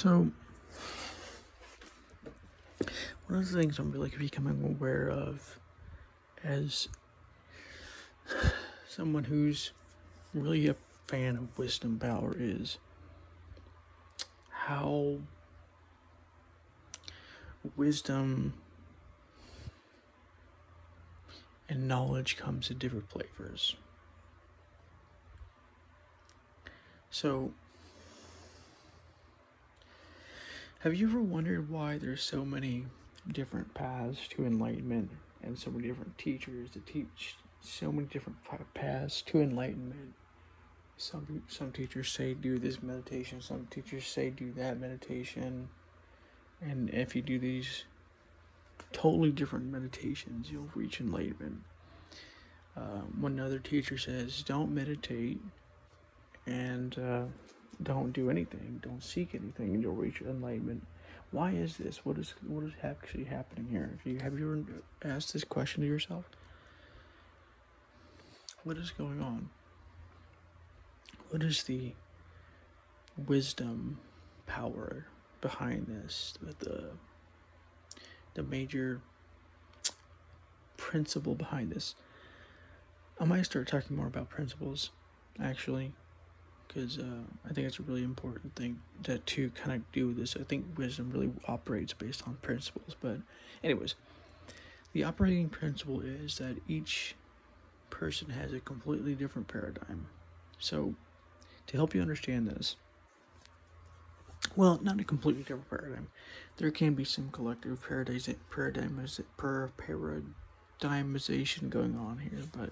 So, one of the things I'm really becoming aware of as someone who's really a fan of wisdom power is how wisdom and knowledge comes in different flavors. So, have you ever wondered why there's so many different paths to enlightenment and so many different teachers that teach so many different paths to enlightenment? Some some teachers say do this meditation, some teachers say do that meditation. And if you do these totally different meditations, you'll reach enlightenment. Uh, one other teacher says, don't meditate and uh, don't do anything, don't seek anything, and you'll reach enlightenment. Why is this? What is what is actually happening here? If you have you ever asked this question to yourself? What is going on? What is the wisdom power behind this? The the major principle behind this. I might start talking more about principles, actually, because uh, I think it's a really important thing to, to kind of do this. I think wisdom really operates based on principles. But, anyways, the operating principle is that each person has a completely different paradigm. So, to help you understand this, well, not a completely different paradigm. There can be some collective paradigm, paradigm, paradigmization going on here, but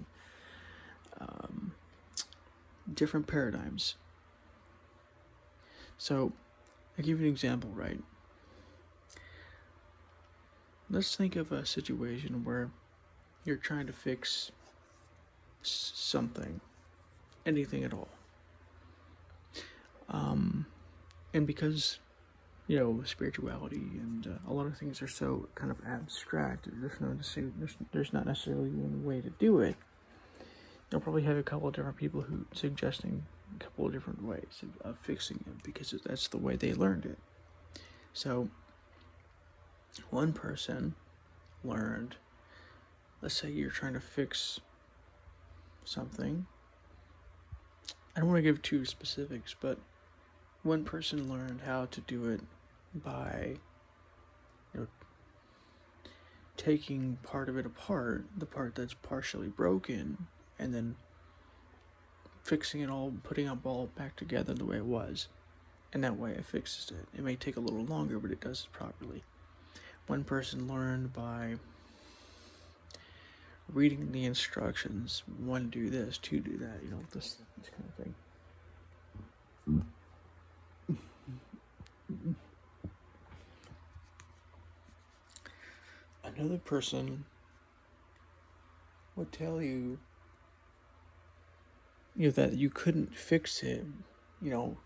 um, different paradigms. So, I'll give you an example, right? Let's think of a situation where you're trying to fix something, anything at all. Um, and because, you know, spirituality and uh, a lot of things are so kind of abstract, there's, no, there's, there's not necessarily one way to do it you'll probably have a couple of different people who suggesting a couple of different ways of, of fixing it because that's the way they learned it. So, one person learned, let's say you're trying to fix something. I don't want to give too specifics, but one person learned how to do it by you know taking part of it apart, the part that's partially broken, and then fixing it all, putting it all back together the way it was. And that way it fixes it. It may take a little longer, but it does it properly. One person learned by reading the instructions one do this, two do that, you know, this, this kind of thing. Another person would tell you you know that you couldn't fix it you know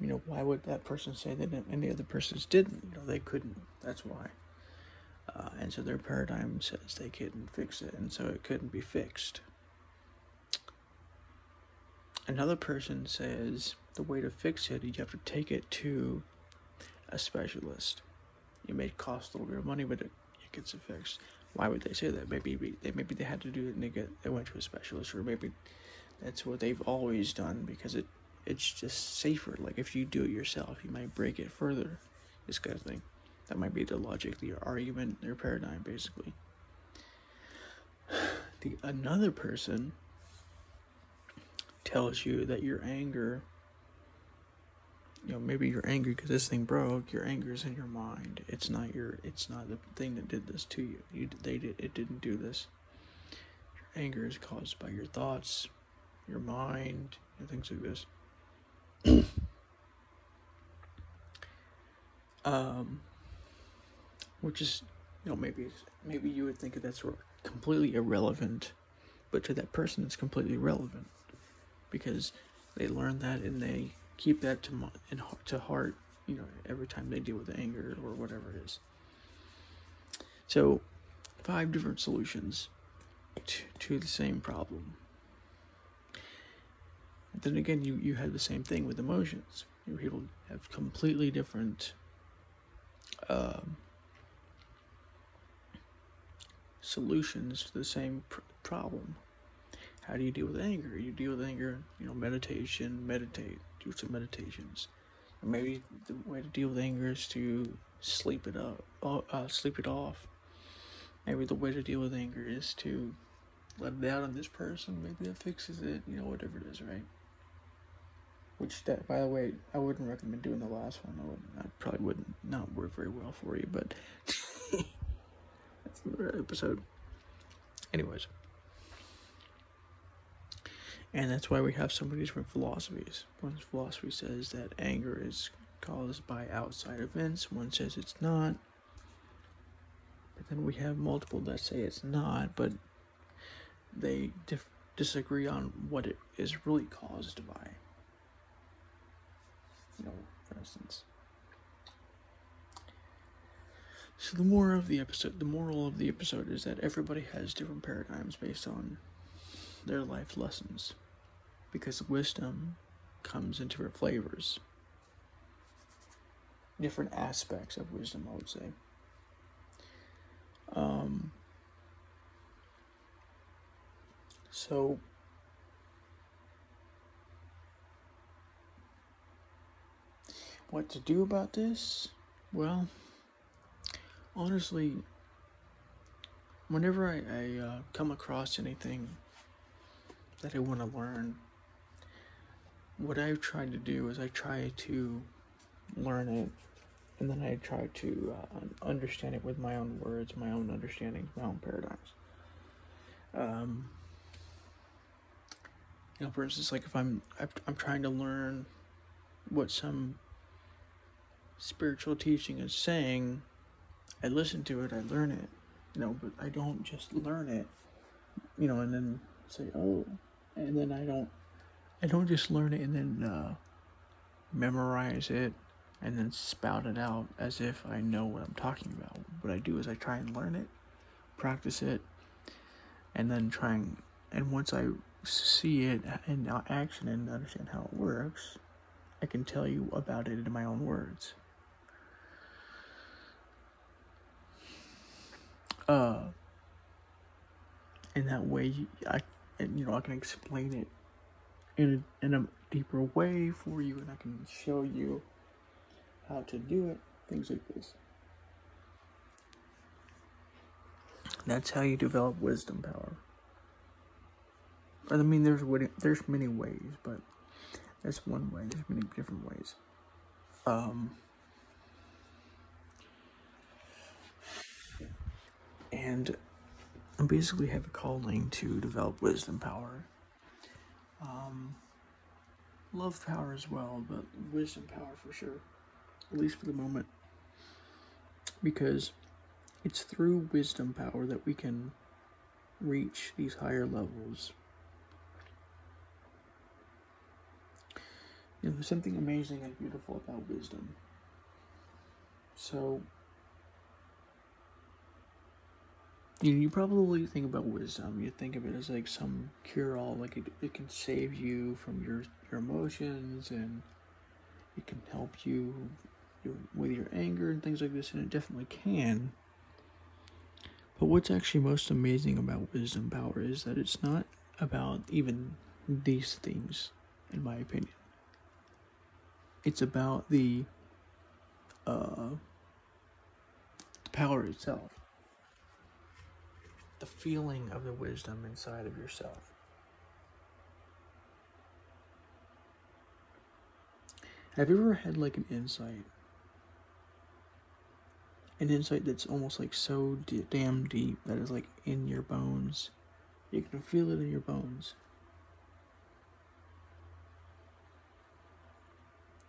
you know why would that person say that any other persons didn't? You know they couldn't. That's why. Uh, and so their paradigm says they couldn't fix it and so it couldn't be fixed. Another person says the way to fix it you have to take it to a specialist. It may cost a little bit of money but it, it gets fixed. Why would they say that? Maybe they maybe they had to do it and they get they went to a specialist or maybe that's what they've always done because it it's just safer. Like if you do it yourself, you might break it further. This kind of thing. That might be the logic, the argument, their paradigm, basically. The another person tells you that your anger, you know, maybe you're angry because this thing broke. Your anger is in your mind. It's not your. It's not the thing that did this to you. You they did. It didn't do this. Your anger is caused by your thoughts, your mind, and things like this. um, which is, you know, maybe maybe you would think that's completely irrelevant, but to that person, it's completely relevant because they learn that and they keep that to in, to heart. You know, every time they deal with anger or whatever it is. So, five different solutions to, to the same problem then again, you, you have the same thing with emotions. People have completely different um, solutions to the same pr- problem. How do you deal with anger? You deal with anger, you know, meditation, meditate, do some meditations. Or maybe the way to deal with anger is to sleep it up, uh, sleep it off. Maybe the way to deal with anger is to let it out on this person. Maybe that fixes it. You know, whatever it is, right? Which that, by the way, I wouldn't recommend doing the last one. I would, I probably wouldn't not work very well for you, but that's another episode. Anyways, and that's why we have so many different philosophies. One philosophy says that anger is caused by outside events. One says it's not. But then we have multiple that say it's not, but they dif- disagree on what it is really caused by. You know, for instance. So the moral of the episode, the moral of the episode is that everybody has different paradigms based on their life lessons, because wisdom comes in different flavors, different aspects of wisdom. I would say. Um, so what to do about this? Well, honestly, whenever I, I uh, come across anything that I want to learn, what I've tried to do is I try to learn it and then I try to uh, understand it with my own words, my own understandings, my own paradigms. Um, you know, for instance, like if I'm I'm trying to learn what some spiritual teaching is saying, I listen to it, I learn it, you know, but I don't just learn it, you know, and then say, oh, and then I don't, I don't just learn it and then uh, memorize it and then spout it out as if I know what I'm talking about. What I do is I try and learn it, practice it, and then try and, and once I see it in action and understand how it works, I can tell you about it in my own words. Uh, in that way, I, you know, I can explain it in a, in a deeper way for you, and I can show you how to do it, things like this. That's how you develop wisdom power. I mean, there's there's many ways, but that's one way. There's many different ways. Um, and I basically have a calling to develop wisdom power. Um, love power as well, but wisdom power for sure at least for the moment, because it's through wisdom power that we can reach these higher levels. You know, there's something amazing and beautiful about wisdom. So, you, you probably think about wisdom. You think of it as like some cure all, like it, it can save you from your, your emotions and it can help you with your anger and things like this, and it definitely can. But what's actually most amazing about wisdom power is that it's not about even these things, in my opinion. It's about the uh, power itself, the feeling of the wisdom inside of yourself. Have you ever had like an insight an insight that's almost like so d- damn deep that is like in your bones. You can feel it in your bones.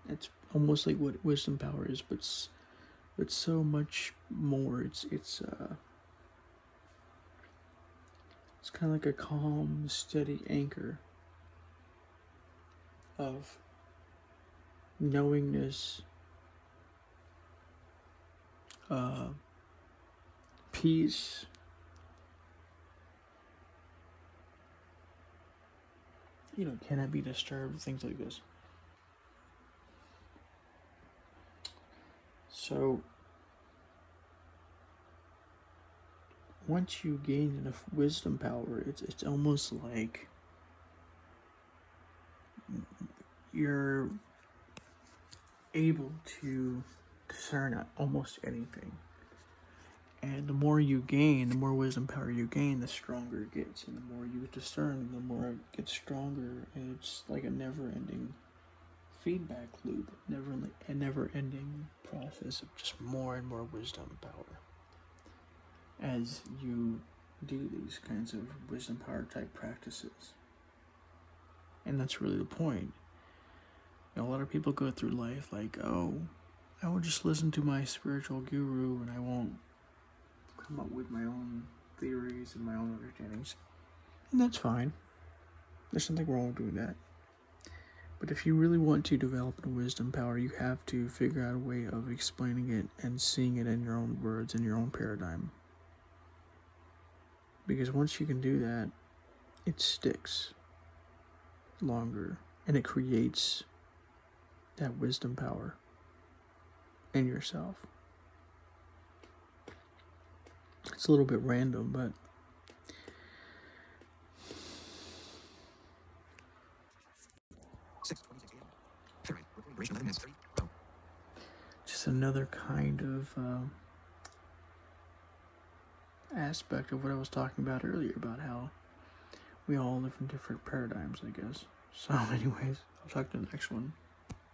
It's almost like what wisdom power is, but it's, but so much more. It's it's uh, it's kind of like a calm, steady anchor of knowingness uh, peace, you know, cannot be disturbed, things like this. So, once you gain enough wisdom power, it's, it's almost like you're able to discern almost anything. And the more you gain, the more wisdom power you gain, the stronger it gets. And the more you discern, the more it gets stronger. And it's like a never ending feedback loop, never a never ending process of just more and more wisdom power. As you do these kinds of wisdom power type practices. And that's really the point. You know, a lot of people go through life like, oh, I will just listen to my spiritual guru and I won't come up with my own theories and my own understandings. And that's fine. There's nothing wrong with doing that. But if you really want to develop a wisdom power, you have to figure out a way of explaining it and seeing it in your own words, in your own paradigm. Because once you can do that, it sticks longer and it creates that wisdom power in yourself. It's a little bit random, but just another kind of uh, aspect of what I was talking about earlier about how we all live in different paradigms, I guess. So, anyways, I'll talk to the next one.